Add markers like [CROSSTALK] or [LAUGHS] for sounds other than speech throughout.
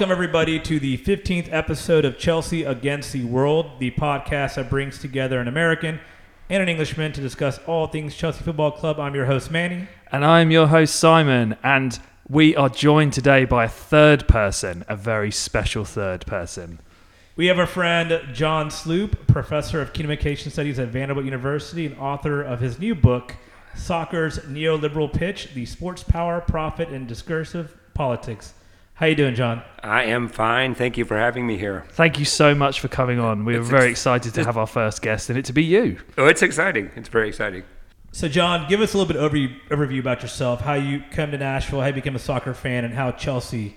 Welcome, everybody, to the 15th episode of Chelsea Against the World, the podcast that brings together an American and an Englishman to discuss all things Chelsea Football Club. I'm your host, Manny. And I'm your host, Simon. And we are joined today by a third person, a very special third person. We have our friend John Sloop, professor of communication studies at Vanderbilt University and author of his new book, Soccer's Neoliberal Pitch: The Sports Power, Profit, and Discursive Politics. How you doing, John? I am fine. Thank you for having me here. Thank you so much for coming on. We are very ex- excited to have our first guest and it to be you. Oh, it's exciting. It's very exciting. So, John, give us a little bit of overview, overview about yourself, how you come to Nashville, how you became a soccer fan, and how Chelsea,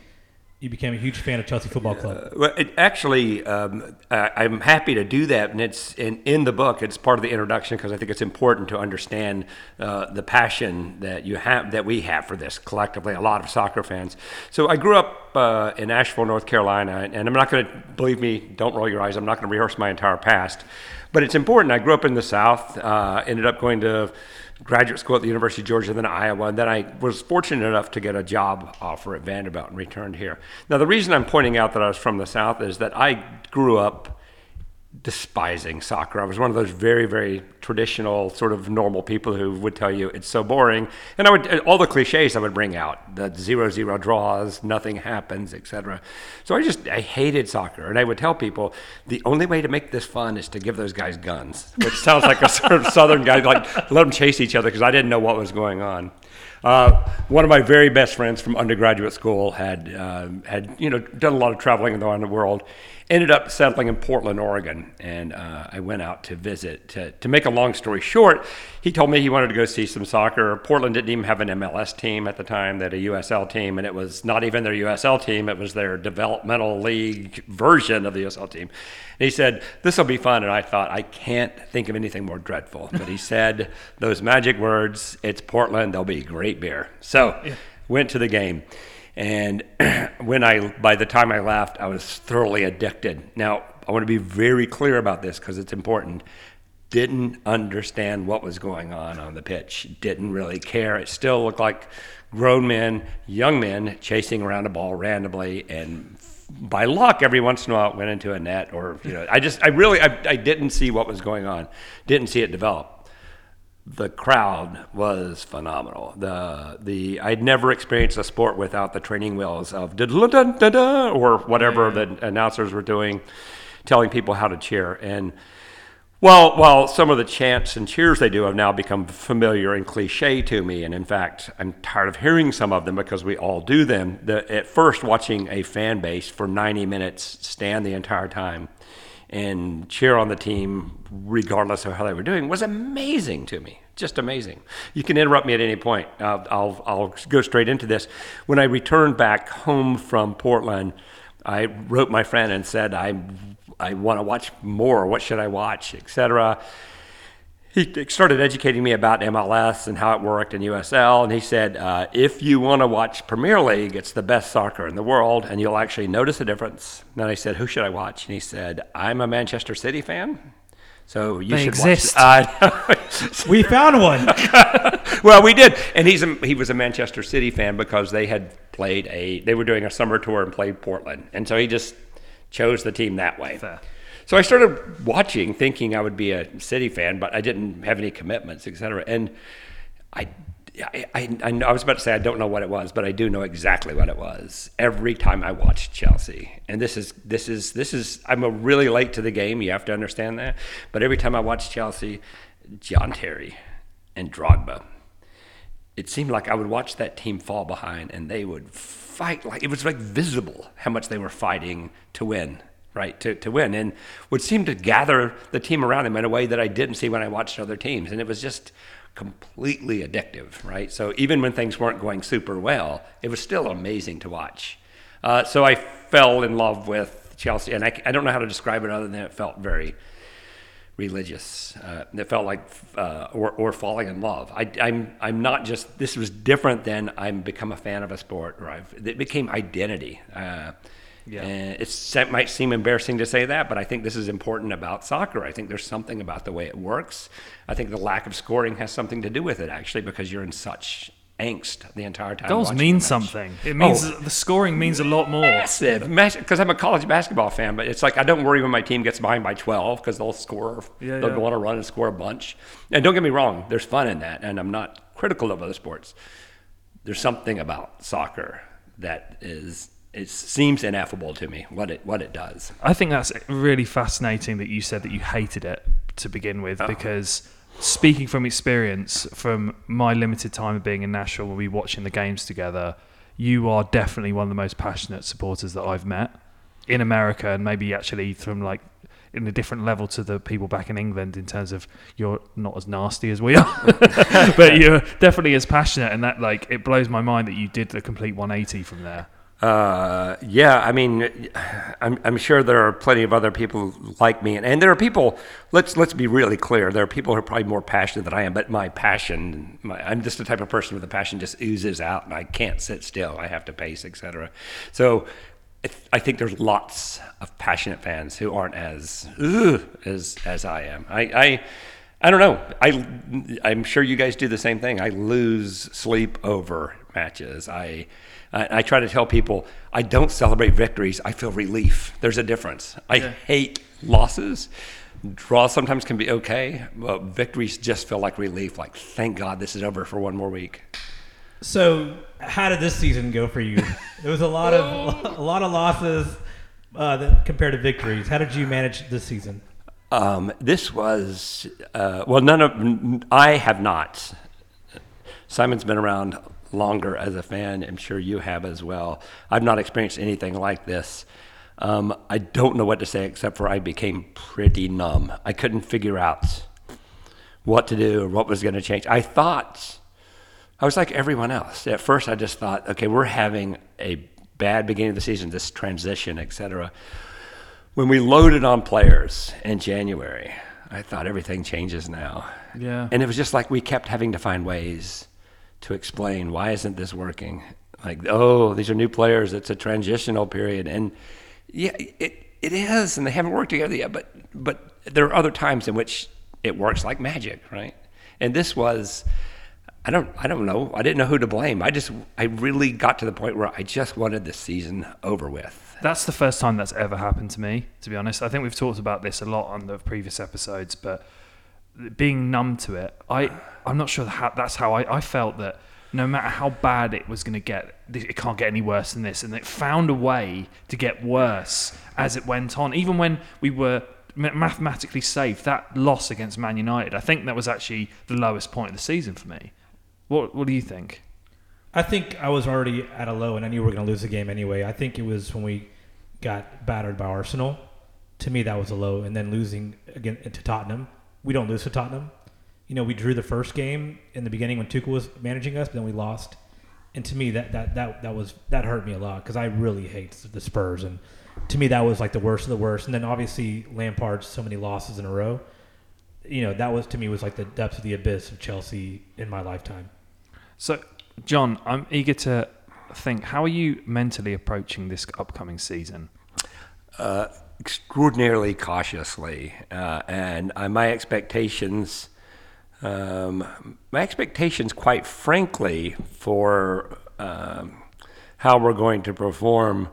you became a huge fan of Chelsea Football Club. Well, it, actually, um, I, I'm happy to do that, and it's in, in the book. It's part of the introduction because I think it's important to understand uh, the passion that you have, that we have for this collectively. A lot of soccer fans. So I grew up uh, in Asheville, North Carolina, and I'm not going to believe me. Don't roll your eyes. I'm not going to rehearse my entire past, but it's important. I grew up in the South. Uh, ended up going to graduate school at the University of Georgia, then Iowa, and then I was fortunate enough to get a job offer at Vanderbilt and returned here. Now, the reason I'm pointing out that I was from the South is that I grew up despising soccer. I was one of those very, very traditional, sort of normal people who would tell you it's so boring. And I would uh, all the cliches I would bring out: the zero-zero draws, nothing happens, etc. So I just I hated soccer, and I would tell people the only way to make this fun is to give those guys guns, which sounds like a [LAUGHS] sort of Southern guy, like let them chase each other because I didn't know what was going on. Uh, one of my very best friends from undergraduate school had uh, had you know done a lot of traveling around the world. Ended up settling in Portland, Oregon, and uh, I went out to visit. To, to make a long story short, he told me he wanted to go see some soccer. Portland didn't even have an MLS team at the time; they had a USL team, and it was not even their USL team; it was their developmental league version of the USL team. And he said, "This will be fun," and I thought, I can't think of anything more dreadful. But he said those magic words: "It's Portland. They'll be great beer." So, went to the game. And [CLEARS THROAT] when I, by the time I left, I was thoroughly addicted. Now, I want to be very clear about this because it's important. Didn't understand what was going on on the pitch. Didn't really care. It still looked like grown men, young men chasing around a ball randomly, and by luck, every once in a while, it went into a net. Or you know, I just, I really, I, I didn't see what was going on. Didn't see it develop the crowd was phenomenal. The the I'd never experienced a sport without the training wheels of da da da da or whatever the announcers were doing, telling people how to cheer. And well, while some of the chants and cheers they do have now become familiar and cliche to me, and in fact, I'm tired of hearing some of them because we all do them. The, at first, watching a fan base for 90 minutes stand the entire time and cheer on the team regardless of how they were doing was amazing to me just amazing. You can interrupt me at any point. Uh, I'll, I'll go straight into this. When i returned back home from portland i wrote my friend and said i, I want to watch more. What should i watch? etc he started educating me about MLS and how it worked in USL, and he said, uh, if you want to watch Premier League, it's the best soccer in the world, and you'll actually notice a difference. Then I said, who should I watch? And he said, I'm a Manchester City fan, so you They should exist. watch. Uh, We found one. [LAUGHS] well, we did, and he's a, he was a Manchester City fan because they had played a they were doing a summer tour and played Portland, and so he just chose the team that way. Fair. So I started watching, thinking I would be a City fan, but I didn't have any commitments, etc. And I, I, I, I was about to say I don't know what it was, but I do know exactly what it was. Every time I watched Chelsea, and this is this is this is I'm a really late to the game. You have to understand that. But every time I watched Chelsea, John Terry and Drogba, it seemed like I would watch that team fall behind and they would fight like it was like visible how much they were fighting to win, right? To, to win and would seem to gather the team around him in a way that I didn't see when I watched other teams. And it was just completely addictive, right? So even when things weren't going super well, it was still amazing to watch. Uh, so I fell in love with Chelsea, and I, I don't know how to describe it other than it felt very religious. Uh, it felt like uh, or, or falling in love. I, I'm I'm not just this was different than I'm become a fan of a sport or I've, it became identity. Yeah. and it's, it might seem embarrassing to say that, but I think this is important about soccer. I think there's something about the way it works. I think the lack of scoring has something to do with it, actually, because you're in such angst the entire time. Goals mean something. It means Oh. the scoring means a lot more. Massive, because I'm a college basketball fan, but it's like I don't worry when my team gets behind by 12 because they'll score, Yeah, they'll yeah. go on a run and score a bunch. And don't get me wrong, there's fun in that, and I'm not critical of other sports. There's something about soccer that is it seems ineffable to me what it what it does. I think that's really fascinating that you said that you hated it to begin with Oh. because speaking from experience from my limited time of being in Nashville when we watching the games together, you are definitely one of the most passionate supporters that I've met in America and maybe actually from like in a different level to the people back in England in terms of you're not as nasty as we are, [LAUGHS] but you're definitely as passionate and that like it blows my mind that you did the complete 180 from there. Uh, yeah, I mean, I'm, I'm sure there are plenty of other people like me, and, and there are people. Let's let's be really clear. There are people who are probably more passionate than I am, but my passion, my, I'm just the type of person where the passion just oozes out, and I can't sit still. I have to pace, etc. So, I th- I think there's lots of passionate fans who aren't as as as I am. I. I I don't know. I, I'm sure you guys do the same thing. I lose sleep over matches. I, I, I try to tell people I don't celebrate victories. I feel relief. There's a difference. I hate losses. Draws sometimes can be okay, but victories just feel like relief. Like, thank God this is over for one more week. So, how did this season go for you? There was a lot of [LAUGHS] a lot of losses uh, that, compared to victories. How did you manage this season? Um, this was uh, well, none of I have not. Simon's been around longer as a fan. I'm sure you have as well. I've not experienced anything like this. Um, I don't know what to say except for I became pretty numb. I couldn't figure out what to do or what was going to change. I thought I was like everyone else. At first, I just thought, okay, we're having a bad beginning of the season, this transition, etc. When we loaded on players in January, I thought everything changes now. Yeah. And it was just like we kept having to find ways to explain why isn't this working? Like, oh, these are new players. It's a transitional period, and yeah, it it is, and they haven't worked together yet. But but there are other times in which it works like magic, right? And this was, I don't I don't know. I didn't know who to blame. I just I really got to the point where I just wanted the season over with. That's the first time that's ever happened to me, to be honest. I think we've talked about this a lot on the previous episodes, but being numb to it, I, I'm not sure how, that's how I, I felt that no matter how bad it was going to get, it can't get any worse than this. And it found a way to get worse as it went on. Even when we were mathematically safe, that loss against Man United, I think that was actually the lowest point of the season for me. What, what do you think? I think I was already at a low, and I knew we were going to lose the game anyway. I think it was when we got battered by Arsenal. To me, that was a low, and then losing again uh, to Tottenham. We don't lose to Tottenham. You know, we drew the first game in the beginning when Tuchel was managing us, but then we lost. And to me, that that that that was that hurt me a lot because I really hate the Spurs, and to me, that was like the worst of the worst. And then obviously Lampard's so many losses in a row. You know, that was to me was like the depths of the abyss of Chelsea in my lifetime. So, John, I'm eager to think. How are you mentally approaching this upcoming season? uh, extraordinarily cautiously, uh, and uh, my expectations, um, my expectations, quite frankly, for um, how we're going to perform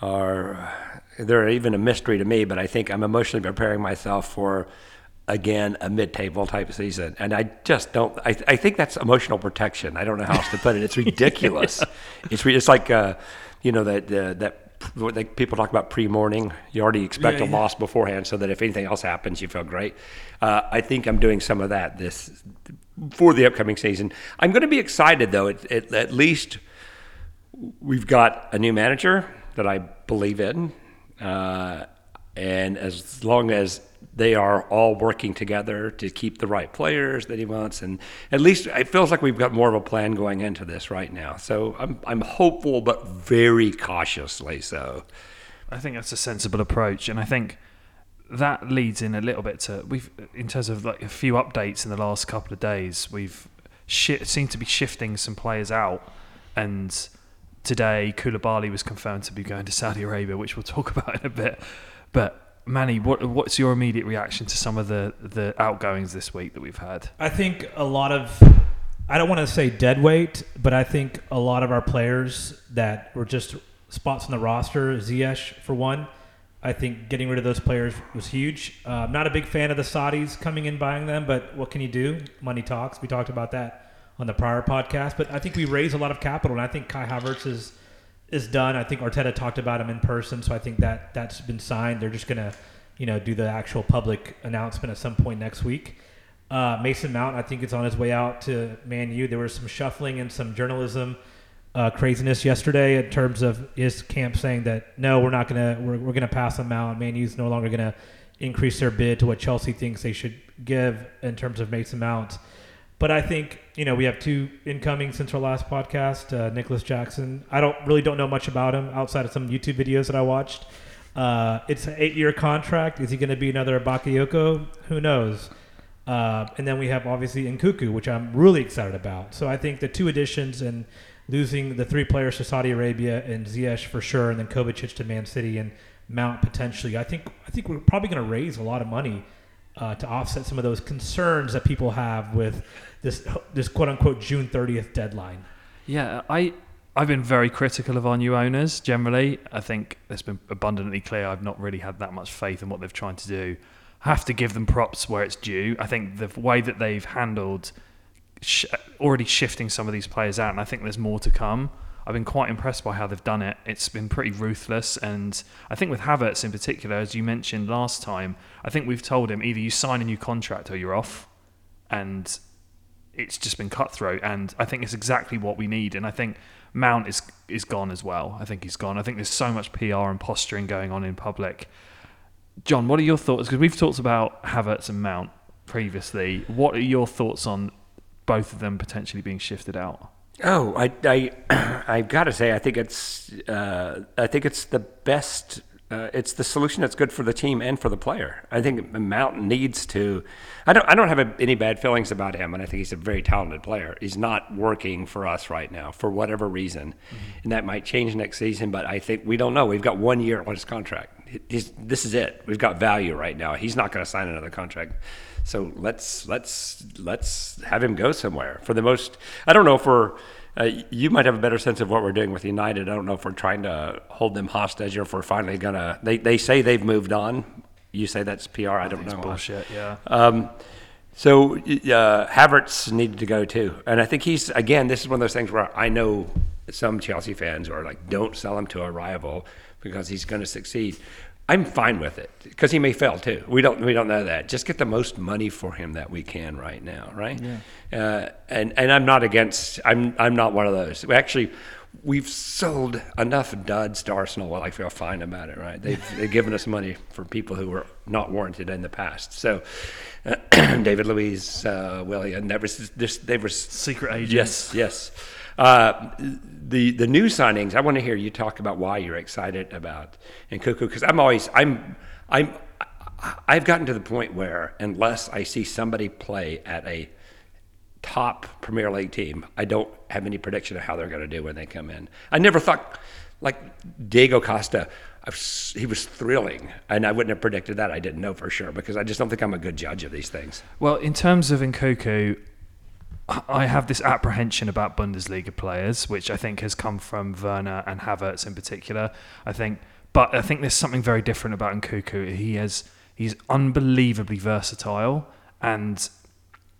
are they're even a mystery to me. But I think I'm emotionally preparing myself for again a mid-table type season, and I just don't. I, I think that's emotional protection. I don't know how else to put it. It's [LAUGHS] ridiculous. it's re- it's like uh, you know that uh, that what people talk about pre-mourning. You already expect Yeah, a yeah. loss beforehand, so that if anything else happens, you feel great. Uh, I think I'm doing some of that this for the upcoming season. I'm going to be excited though. It, it, at least we've got a new manager that I believe in, uh, and as long as they are all working together to keep the right players that he wants, and at least it feels like we've got more of a plan going into this right now. So I'm I'm hopeful, but very cautiously so. I think that's a sensible approach, and I think that leads in a little bit to we've in terms of like a few updates in the last couple of days. We've shi seemed to be shifting some players out, and today Koulibaly was confirmed to be going to Saudi Arabia, which we'll talk [LAUGHS] about in a bit. But Manny, what what's your immediate reaction to some of the the outgoings this week that we've had? I think a lot of I don't want to say dead weight, but I think a lot of our players that were just spots on the roster, Ziyech for one, I think getting rid of those players was huge. Uh, I'm not a big fan of the Saudis coming in buying them, but what can you do? Money talks. We talked about that on the prior podcast. But I think we raised a lot of capital, and I think Kai Havertz is is done. I think Arteta talked about him in person, so I think that that's been signed. They're just gonna, you know, do the actual public announcement at some point next week. Uh, Mason Mount, I think, is on his way out to Man U. There was some shuffling and some journalism uh, craziness yesterday in terms of his camp saying that no, we're not gonna we're, we're gonna pass him out. Man U's no longer gonna increase their bid to what Chelsea thinks they should give in terms of Mason Mount. But I think you know we have two incoming since our last podcast. Uh, Nicolas Jackson. I don't really don't know much about him outside of some YouTube videos that I watched. Uh, it's an eight-year contract. Is he going to be another Bakayoko? Who knows? Uh, and then we have obviously Nkunku, which I'm really excited about. So I think the two additions and losing the three players to Saudi Arabia and Ziyech for sure, and then Kovacic to Man City and Mount potentially. I think I think we're probably going to raise a lot of money uh, to offset some of those concerns that people have with this this quote unquote June 30th deadline. Yeah, I I've been very critical of our new owners generally. I think it's been abundantly clear I've not really had that much faith in what they've tried to do. I have to give them props where it's due. I think the way that they've handled sh- already shifting some of these players out, and I think there's more to come. I've been quite impressed by how they've done it. It's been pretty ruthless, and I think with Havertz in particular, as you mentioned last time, I think we've told him either you sign a new contract or you're off, and it's just been cutthroat. And I think it's exactly what we need. And I think Mount is is gone as well. I think he's gone. I think there's so much PR and posturing going on in public. John, what are your thoughts? Because we've talked about Havertz and Mount previously. What are your thoughts on both of them potentially being shifted out? Oh, I, I, [CLEARS THROAT] I've got to say, I think it's, uh, I think it's the best. Uh, it's the solution that's good for the team and for the player. I think Mount needs to. I don't. I don't have a, any bad feelings about him, and I think he's a very talented player. He's not working for us right now for whatever reason, mm-hmm. and that might change next season. But I think we don't know. We've got one year on his contract. He's, this is it. We've got value right now. He's not going to sign another contract. So let's let's let's have him go somewhere. For the most, I don't know if we're. Uh, you might have a better sense of what we're doing with United. I don't know if we're trying to hold them hostage or if we're finally gonna. They they say they've moved on. You say that's PR. I, I don't know. bullshit. Yeah. Um, so uh, Havertz needed to go too, and I think he's again. This is one of those things where I know some Chelsea fans are like, "Don't sell him to a rival because he's going to succeed." I'm fine with it because he may fail too. We don't we don't know that. Just get the most money for him that we can right now, right? Yeah. Uh, and and I'm not against. I'm I'm not one of those. We actually we've sold enough duds to Arsenal. Well, I feel fine about it, right? They've [LAUGHS] they've given us money for people who were not warranted in the past. So. [CLEARS THROAT] Uh, David Luiz, uh, that was this. They were secret agents. Yes, yes. Uh, the the new signings. I want to hear you talk about why you're excited about Nkunku because I'm always I'm I'm I've gotten to the point where unless I see somebody play at a top Premier League team, I don't have any prediction of how they're going to do when they come in. I never thought like Diego Costa. Was, he was thrilling, and I wouldn't have predicted that. I didn't know for sure because I just don't think I'm a good judge of these things. Well, in terms of Nkunku, I have this apprehension about Bundesliga players, which I think has come from Werner and Havertz in particular. I think, but I think there's something very different about Nkunku. He has he's unbelievably versatile, and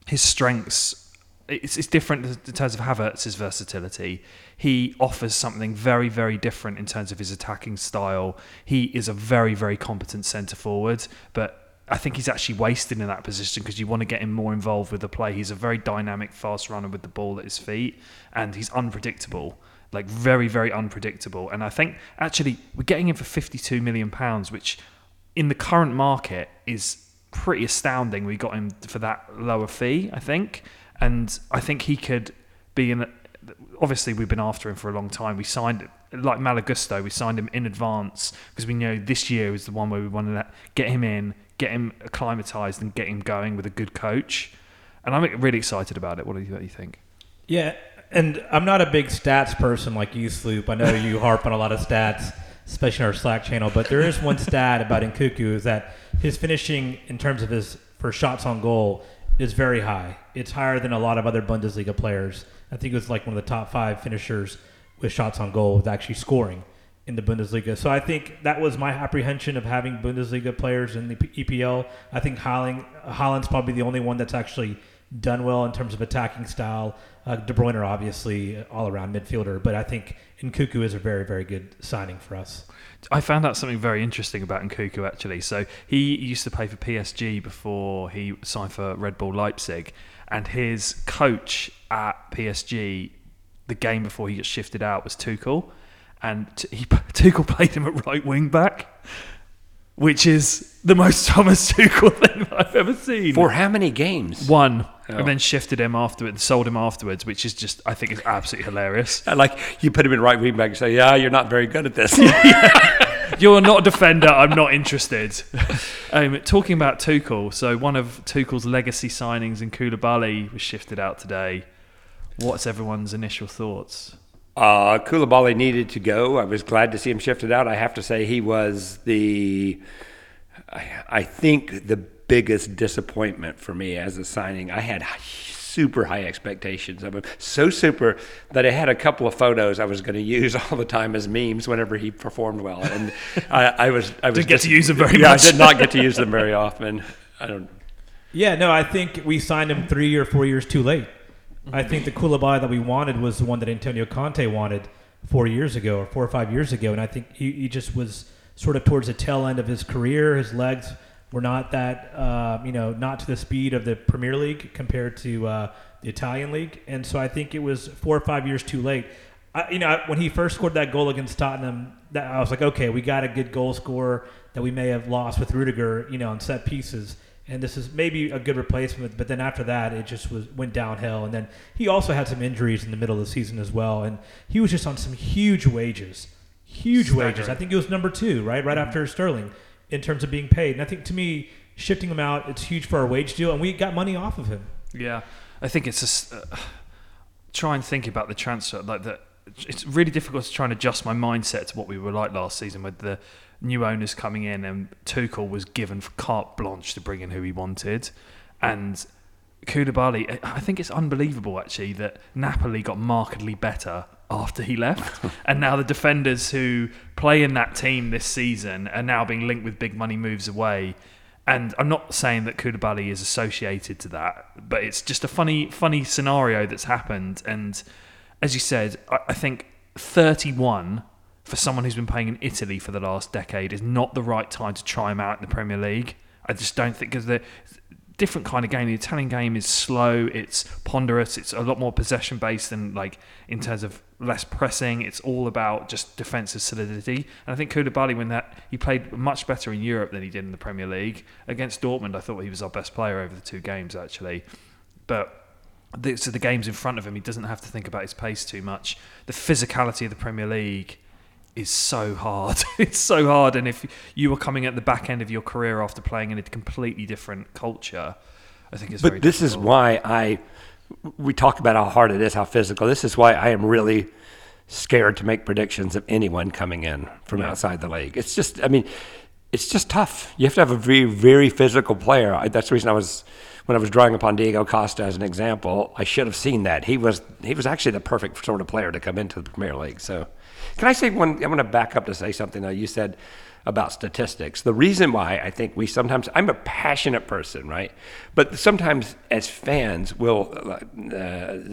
his strengths. It's, it's different in terms of Havertz's versatility. He offers something very, very different in terms of his attacking style. He is a very, very competent centre forward, but I think he's actually wasted in that position because you want to get him more involved with the play. He's a very dynamic, fast runner with the ball at his feet, and he's unpredictable, like very, very unpredictable. And I think actually we're getting him for fifty-two million pounds, which in the current market is pretty astounding. We got him for that lower fee, I think, and I think he could be in. Obviously, we've been after him for a long time. We signed like Malo Gusto, we signed him in advance because we know this year is the one where we wanted to get him in, get him acclimatized and get him going with a good coach. And I'm really excited about it. What do you, what do you think? Yeah, and I'm not a big stats person like you, Sloop. I know you harp on a lot of stats, especially in our Slack channel. But there is one [LAUGHS] stat about Nkunku is that his finishing in terms of his for shots on goal is very high. It's higher than a lot of other Bundesliga players. I think it was like one of the top five finishers with shots on goal with actually scoring in the Bundesliga. So I think that was my apprehension of having Bundesliga players in the EPL. I think Haaland, Haaland's probably the only one that's actually done well in terms of attacking style. Uh, De Bruyne, obviously, all around midfielder, but I think Nkunku is a very, very good signing for us. I found out something very interesting about Nkunku actually. So he used to play for PSG before he signed for Red Bull Leipzig, and his coach at PSG, the game before he got shifted out was Tuchel, and t- he, [LAUGHS] Tuchel played him at right wing back, which is the most [LAUGHS] Thomas Tuchel thing I've ever seen. For how many games? one, Oh. and then shifted him afterwards, sold him afterwards, which is just I think is absolutely hilarious. I [LAUGHS] like you put him in right wing back and say, "Yeah, you're not very good at this." You're not a defender. I'm not interested. Um, talking about Tuchel, so one of Tuchel's legacy signings in Koulibaly was shifted out today. What's everyone's initial thoughts? Uh, Koulibaly needed to go. I was glad to see him shifted out. I have to say he was the, I, I think the biggest disappointment for me as a signing. I had super high expectations of him, so super that I had a couple of photos I was going to use [LAUGHS] all the time as memes whenever he performed well, and [LAUGHS] I, I was I was Didn't get just- to use them very yeah, much. I did not get to use them very [LAUGHS] often. I don't. Yeah, no, I think we signed him three or four years too late. I think the Koulibaly that we wanted was the one that Antonio Conte wanted four years ago or four or five years ago, and I think he, he just was sort of towards the tail end of his career. His legs were not that, uh, you know, not to the speed of the Premier League compared to uh, the Italian league, and so I think it was four or five years too late. I, you know, when he first scored that goal against Tottenham, that I was like, okay, we got a good goal scorer that we may have lost with Rudiger, you know, on set pieces and this is maybe a good replacement. But then after that, it just was went downhill. And then he also had some injuries in the middle of the season as well, and he was just on some huge wages, huge wages. I think he was number two, right, right after Sterling, in terms of being paid. And I think to me, shifting him out, it's huge for our wage deal, and we got money off of him. Yeah, I think it's just uh, try and think about the transfer like that. It's really difficult to try and adjust my mindset to what we were like last season with the new owners coming in and Tuchel was given carte blanche to bring in who he wanted, and Koulibaly. I think it's unbelievable actually that Napoli got markedly better after he left, [LAUGHS] and now the defenders who play in that team this season are now being linked with big money moves away. And I'm not saying that Koulibaly is associated to that, but it's just a funny, funny scenario that's happened. And as you said, I, I think 31 for someone who's been playing in Italy for the last decade is not the right time to try him out in the Premier League. I just don't think because the different kind of game. The Italian game is slow, it's ponderous, it's a lot more possession based than like in terms of less pressing. It's all about just defensive solidity. And I think Koulibaly, when that he played much better in Europe than he did in the Premier League against Dortmund, I thought he was our best player over the two games actually. But so the games in front of him, he doesn't have to think about his pace too much. The physicality of the Premier League is so hard. [LAUGHS] it's so hard. And if you were coming at the back end of your career after playing in a completely different culture, I think it's very But this is why I we talk about how hard it is, how physical. This is why I am really scared to make predictions of anyone coming in from outside the league. It's just, I mean, it's just tough. You have to have a very, very physical player. I, that's the reason I was when I was drawing upon Diego Costa as an example. I should have seen that he was he was actually the perfect sort of player to come into the Premier League. So, can I say one? I want to back up to say something. Though you said about statistics. The reason why I think we sometimes, I'm a passionate person, right? But sometimes as fans, we'll, uh,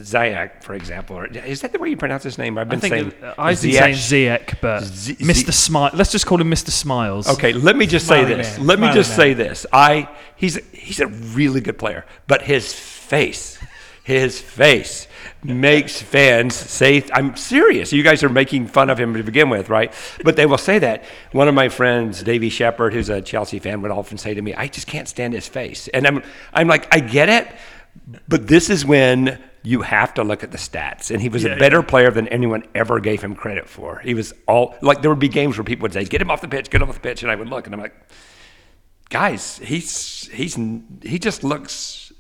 Zayek, for example, or is that the way you pronounce his name? I've I been think saying it- I've been saying Ziyech. Ziyech, but Z- Mr. Smile. Let's just call him Mr. Smiles. Okay, let me just say this. man. Let me Smiley just man. say this. I he's he's a really good player, but his face, his face makes fans say I'm serious. You guys are making fun of him to begin with, right? But they will say that. One of my friends, Davey Shepard, who's a Chelsea fan, would often say to me, "I just can't stand his face." And I'm I'm like, I get it, but this is when you have to look at the stats. And he was Yeah, a better player than anyone ever gave him credit for. He was all like there would be games where people would say, "Get him off the pitch, get him off the pitch," and I would look and I'm like, guys, he's he's he just looks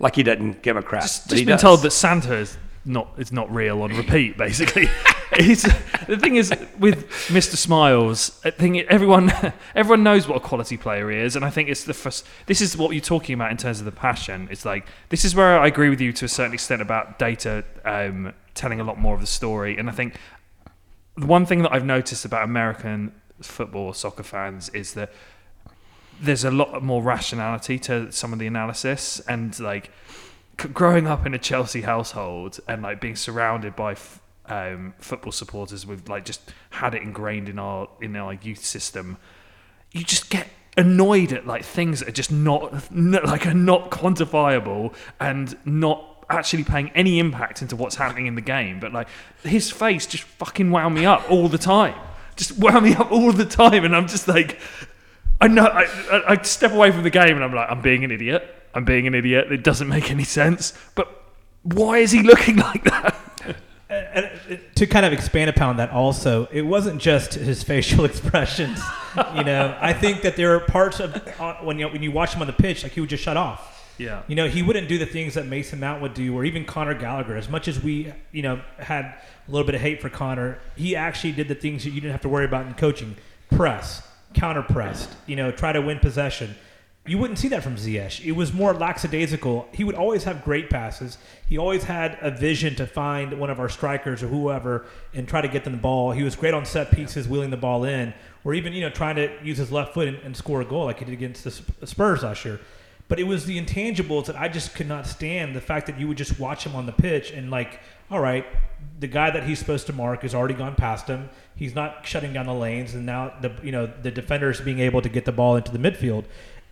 like he doesn't give a crap. Just, just been does. told that Santa is not is not real on repeat, basically. [LAUGHS] the thing is with Mr. Smiles. I think everyone [LAUGHS] everyone knows what a quality player he is, and I think it's the first. This is what you're talking about in terms of the passion. It's like this is where I agree with you to a certain extent about data um, telling a lot more of the story, and I think the one thing that I've noticed about American football soccer fans is that there's a lot more rationality to some of the analysis and like c- growing up in a Chelsea household and like being surrounded by f- um, football supporters we've like just had it ingrained in our in our youth system you just get annoyed at like things that are just not, like are not quantifiable and not actually paying any impact into what's happening in the game. But like his face just fucking wound me up all the time. Just wound me up all the time and i'm just like i know I, I, I step away from the game and i'm like i'm being an idiot. I'm being an idiot. It doesn't make any sense. But why is he [LAUGHS] looking like that? And to kind of expand upon that, also, it wasn't just his [LAUGHS] facial expressions. you know, I think that there are parts of uh, when you when you watch him on the pitch, like he would just shut off. yeah. You know, he wouldn't do the things that Mason Mount would do, or even Conor Gallagher. As much as we, you know, had a little bit of hate for Conor he actually did the things that you didn't have to worry about in coaching: press, counter pressed. You know, try to win possession. You wouldn't see that from Ziyech. It was more lackadaisical. He would always have great passes. He always had a vision to find one of our strikers or whoever and try to get them the ball. He was great on set pieces, wheeling the ball in, or even you know trying to use his left foot and, and score a goal like he did against the Spurs last year. But it was the intangibles that I just could not stand. The fact that you would just watch him on the pitch and like, all right, the guy that he's supposed to mark has already gone past him. He's not shutting down the lanes, and now the you know the defenders being able to get the ball into the midfield.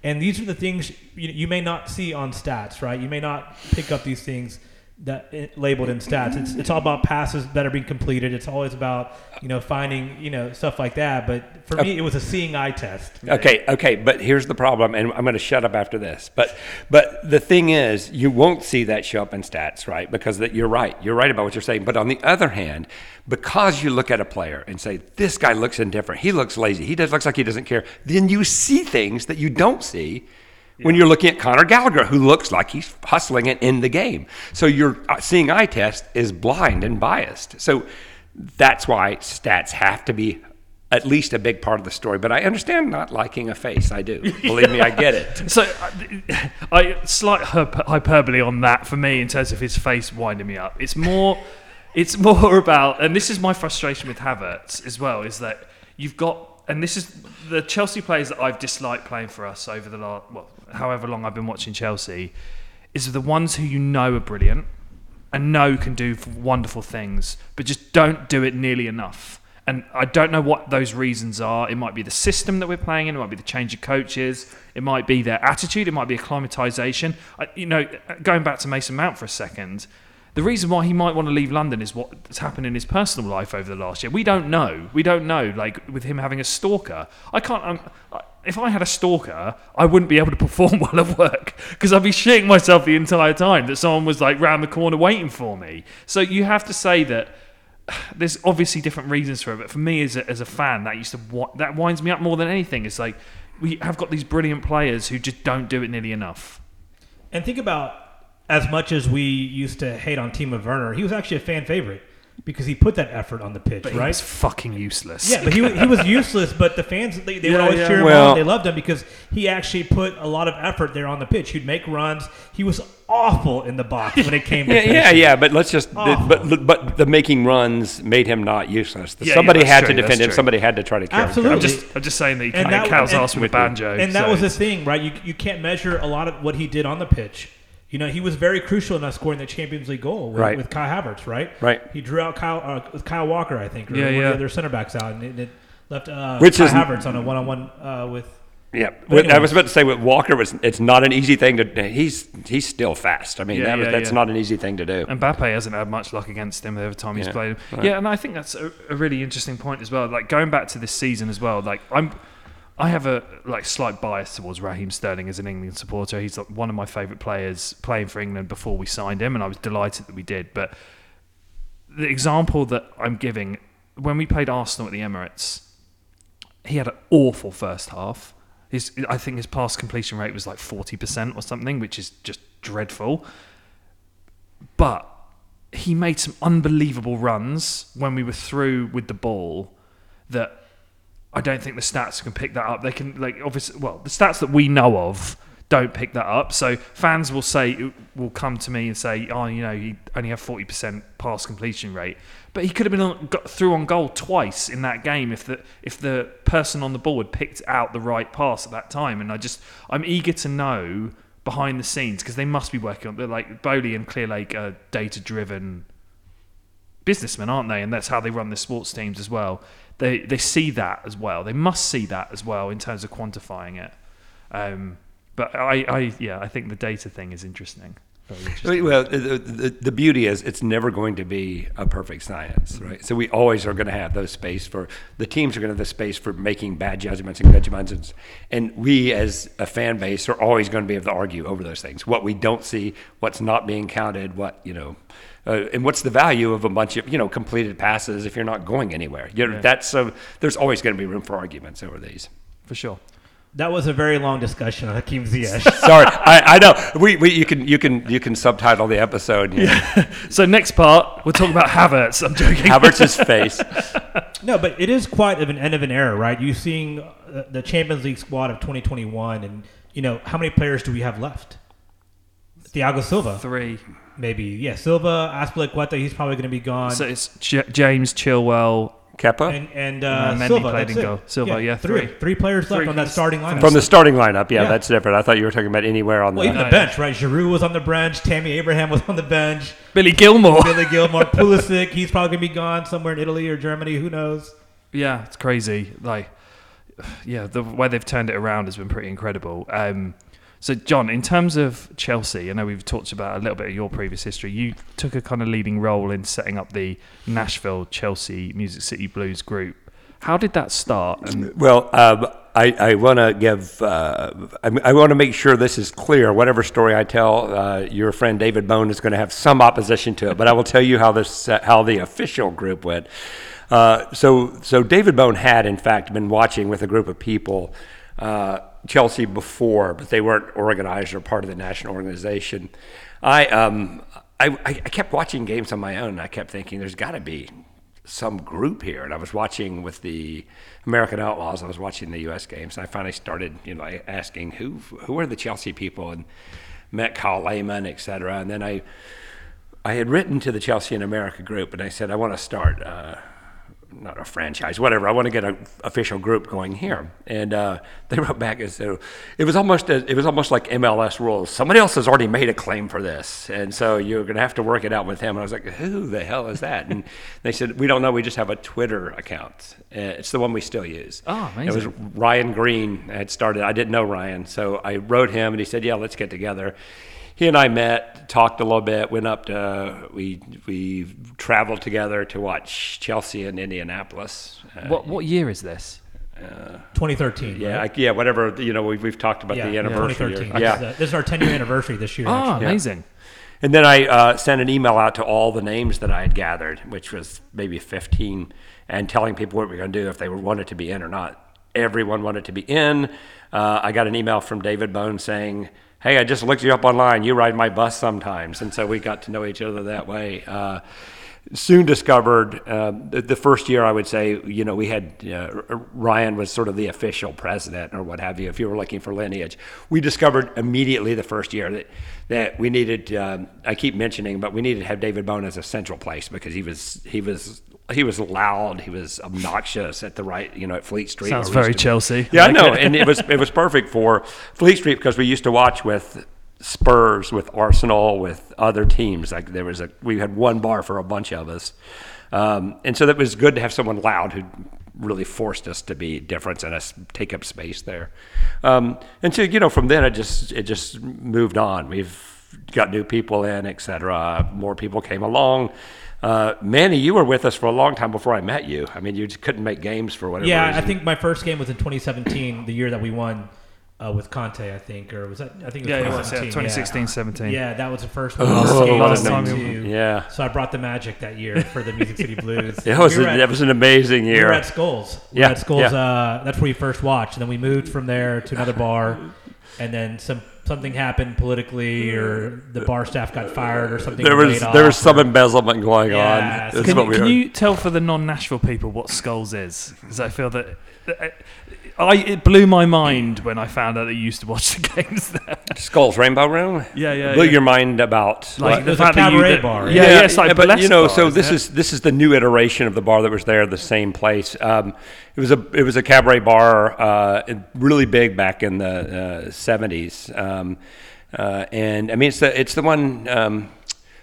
And these are the things you, you may not see on stats, right? You may not pick up these things that it, labeled in stats. It's it's all about passes that are being completed. It's always about you know finding you know stuff like that. But for me, it was a seeing eye test. Okay, okay, but here's the problem, and I'm going to shut up after this. But but the thing is, you won't see that show up in stats, right? Because that you're right, you're right about what you're saying. But on the other hand, because you look at a player and say this guy looks indifferent, he looks lazy, he does looks like he doesn't care, then you see things that you don't see. When you're looking at Conor Gallagher, who looks like he's hustling it in the game, so your uh, seeing eye test is blind and biased. So that's why stats have to be at least a big part of the story. But I understand not liking a face. I do. [LAUGHS] Believe me, I get it. [LAUGHS] So, I, I slight hyperbole on that for me in terms of his face winding me up. It's more, [LAUGHS] it's more about, and this is my frustration with Havertz as well, is that you've got, and this is the Chelsea players that I've disliked playing for us over the last, well, however long I've been watching Chelsea, is the ones who you know are brilliant and know can do wonderful things, but just don't do it nearly enough. And I don't know what those reasons are. It might be the system that we're playing in. It might be the change of coaches. It might be their attitude. It might be acclimatization. I, you know, going back to Mason Mount for a second, the reason why he might want to leave London is what's happened in his personal life over the last year. We don't know. We don't know. Like with him having a stalker, I can't. Um, I- if I had a stalker, I wouldn't be able to [LAUGHS] perform [LAUGHS] well at work because I'd be shitting myself the entire time that someone was like round the corner waiting for me. So you have to say that [SIGHS] there's obviously different reasons for it, but for me as a, as a fan, that used to that winds me up more than anything. It's like we have got these brilliant players who just don't do it nearly enough. And think about as much as we used to hate on Timo Werner, he was actually a fan favorite because he put that effort on the pitch, But he right? was fucking useless. Yeah, but he, he was useless. But the fans they, they would always yeah. cheer him Well- on. They loved him because he actually put a lot of effort there on the pitch. He'd make runs. He was awful in the box when it came to [LAUGHS] Yeah, yeah, yeah. But let's just. Awful. But but the making runs made him not useless. Yeah, yeah, somebody that's had true, to defend him. true. Somebody had to try to carry him. Absolutely. I'm just I'm just saying that you And can't that- cow's and- ass with a banjo. And that was the thing, right? You you can't measure a lot of what he did on the pitch. You know, he was very crucial in us scoring the Champions League goal with, Right. with Kai Havertz, right? Right. He drew out Kyle uh, with Kyle Walker, I think, or Yeah, one of yeah. the other center backs out, and it, it left uh, Which Kai is- Havertz on a one-on-one uh, with. Yeah, With- I was about to say with Walker, was it's not an easy thing to. He's he's still fast. I mean, Yeah, that was, yeah, that's yeah. not an easy thing to do. And Mbappe hasn't had much luck against him every time he's Yeah, played him. right. Yeah, and I think that's a, a really interesting point as well. Like going back to this season as well. Like I'm, I have a like slight bias towards Raheem Sterling as an England supporter. He's like one of my favourite players playing for England before we signed him, and I was delighted that we did. But the example that I'm giving when we played Arsenal at the Emirates, he had an awful first half. His, I think his pass completion rate was like 40% or something, which is just dreadful. But he made some unbelievable runs when we were through with the ball that I don't think the stats can pick that up. They can like obviously well the stats that we know of don't pick that up. So fans will say will come to me and say, oh, you know, he only had forty percent pass completion rate, but he could have been on, got through on goal twice in that game if the if the person on the ball had picked out the right pass at that time. And I just I'm eager to know behind the scenes because they must be working on. They're like Boehly and Clearlake are data driven businessmen, aren't they? And that's how they run their sports teams as well. They they see that as well. They must see that as well in terms of quantifying it. Um, but I, I yeah, I think the data thing is interesting. Interesting. Well, the, the, the beauty is it's never going to be a perfect science, right? So we always are going to have those space for the teams are going to have the space for making bad judgments and good judgments, and we as a fan base are always going to be able to argue over those things. What we don't see, what's not being counted, what you know, uh, and what's the value of a bunch of you know completed passes if you're not going anywhere? You know, Yeah. that's uh, there's always going to be room for arguments over these. for sure. That was a very long discussion on Hakim Ziyech. [LAUGHS] Sorry, I, I know [LAUGHS] we, we you can you can you can subtitle the episode. Yeah. [LAUGHS] So next part, we'll talk about Havertz. I'm joking. Havertz's face. no, but it is quite of an end of an era, right? You seeing uh, the Champions League squad of 2021, and you know how many players do we have left? Thiago Silva, Three. Maybe. Yeah, Silva, Azpilicueta, he's probably going to be gone. So it's J- James Chilwell. Kepa and and uh, No, Mendy Silva, played that's in it. goal. Silva, yeah, three. three. Three players left Three on that from- starting lineup. from the starting lineup. Yeah, Yeah. that's different. I thought you were talking about anywhere on the. well, even No, the bench, right? Giroud was on the bench. Tammy Abraham was on the bench. Billy Gilmour. Billy Gilmour, Pulisic, he's probably going to be gone somewhere in Italy or Germany. Who knows? Yeah, it's crazy. Like, yeah, the way they've turned it around has been pretty incredible. Um, so, John, in terms of Chelsea, I know we've talked about a little bit of your previous history. You took a kind of leading role in setting up the Nashville Chelsea Music City Blues group. How did that start? And Well, um, I, I want to give. Uh, I, I want to make sure this is clear. Whatever story I tell, uh, your friend David Bone is going to have some opposition to it. But I will tell you how this, uh, how the official group went. Uh, so, so David Bone had in fact been watching with a group of people uh, Chelsea before, but they weren't organized or part of the national organization. I, um, I, I kept watching games on my own. And I kept thinking, there's got to be some group here. And I was watching with the American Outlaws. I was watching the U.S. games. And I finally started, you know, asking who who are the Chelsea people and met Kyle Lehman, et cetera. And then I I had written to the Chelsea in America group, and I said I want to start. Uh, not a franchise, whatever. I want to get an official group going here, and uh, [LAUGHS] they wrote back and said it was almost a, it was almost like MLS rules. Somebody else has already made a claim for this, and so you're going to have to work it out with him. And I was like, who the hell is that? And [LAUGHS] they said we don't know. We just have a Twitter account. Uh, it's the one we still use. Oh, amazing. It was. Ryan Green had started. I didn't know Ryan, so I wrote him, and he said, "Yeah, let's get together." He and I met, talked a little bit, went up to we we traveled together to watch Chelsea in Indianapolis. Uh, what what year is this? 2013. yeah, right? I, yeah, whatever. You know, we've we've talked about yeah, the anniversary. 2013. or- Yeah, This is, uh, this is our 10 year anniversary this year. Oh, actually. amazing. And then I uh, sent an email out to all the names that I had gathered, which was maybe 15, and telling people what we were going to do if they wanted to be in or not. Everyone wanted to be in. Uh, I got an email from David Bone saying, "Hey, I just looked you up online. You ride my bus sometimes," and so we got to know each other that way. Uh, soon discovered uh, the, first year I would say you know we had uh, Ryan was sort of the official president or what have you if you were looking for lineage we discovered immediately the first year that that we needed um, I keep mentioning but we needed to have David Bone as a central place because he was he was he was loud he was obnoxious at the right you know at Fleet Street Sounds very to- Chelsea. yeah, I know, and it was it was perfect for Fleet Street because we used to watch with Spurs, with Arsenal, with other teams. Like there was a we had one bar for a bunch of us, um, and so that was good to have someone loud who really forced us to be different and us take up space there. Um, and so you know, from then it just it just moved on. We've got new people in, et cetera. More people came along. Uh, Manny, you were with us for a long time before I met you. I mean, you just couldn't make games for whatever Yeah, I think my first game was in 2017, the year that we won uh, with Conte, I think. Or was that? I think it was Yeah, it was, yeah, 2017. 2016, 17. Yeah, that was the first [LAUGHS] one. I was skating last on time to. Yeah. So I brought the magic that year for the Music City Blues. [LAUGHS] it was, we a, at, that was an amazing we were year. at Skulls. We Yeah, were at Skulls. yeah. Uh, that's where we first watched. And then we moved from there to another [LAUGHS] bar. and then some something happened politically, or the bar staff got fired, or something. There was there was some or- embezzlement going Yeah, on. That's Can, what we can heard. you tell for the non-Nashville people what Skulls is? Because I feel that I it blew my mind when I found out that you used to watch [LAUGHS] the games there. Skulls Rainbow Room. Yeah, yeah, Blew yeah. your mind about Like the fact that you cabaret that- bar, Yeah, yeah. yeah, it's like but you know, bar, so this it? is this is the new iteration of the bar that was there, the same place. Um, it was a it was a cabaret bar, uh, really big back in the seventies, um, uh, and I mean it's the it's the one. Um,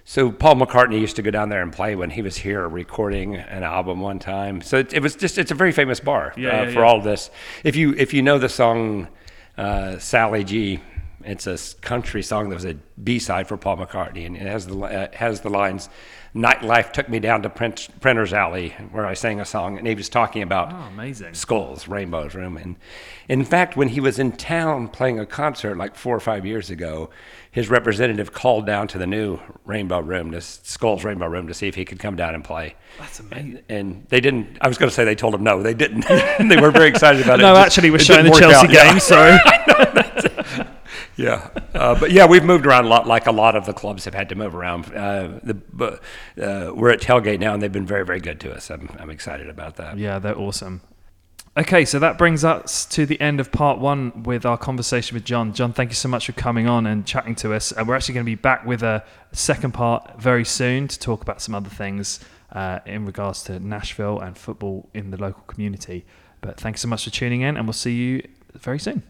so Paul McCartney used to go down there and play when he was here recording an album one time. So it, it was just it's a very famous bar Yeah, uh, yeah, for yeah. all this. If you if you know the song uh, Sally G. It's a country song that was a B side for Paul McCartney, and it has the uh, has the lines, "Nightlife took me down to Print, Printer's Alley, where I sang a song," and he was talking about Oh, amazing. skulls, rainbows, room, and in fact, when he was in town playing a concert like four or five years ago, his representative called down to the new Rainbow Room, this Skulls Rainbow Room, to see if he could come down and play. That's amazing. And they didn't. I was going to say they told him no, they didn't. [LAUGHS] they were very excited about it. No, It just- actually, we're showing the Chelsea out. Yeah. game. [LAUGHS] Yeah, uh, but yeah, we've moved around a lot, like a lot of the clubs have had to move around. Uh, the, uh, we're at Tailgate now, and they've been very, very good to us. I'm, I'm excited about that. Yeah, they're awesome. Okay, so that brings us to the end of part one with our conversation with John. John, thank you so much for coming on and chatting to us. And we're actually going to be back with a second part very soon to talk about some other things uh, in regards to Nashville and football in the local community. But thanks so much for tuning in, and we'll see you very soon.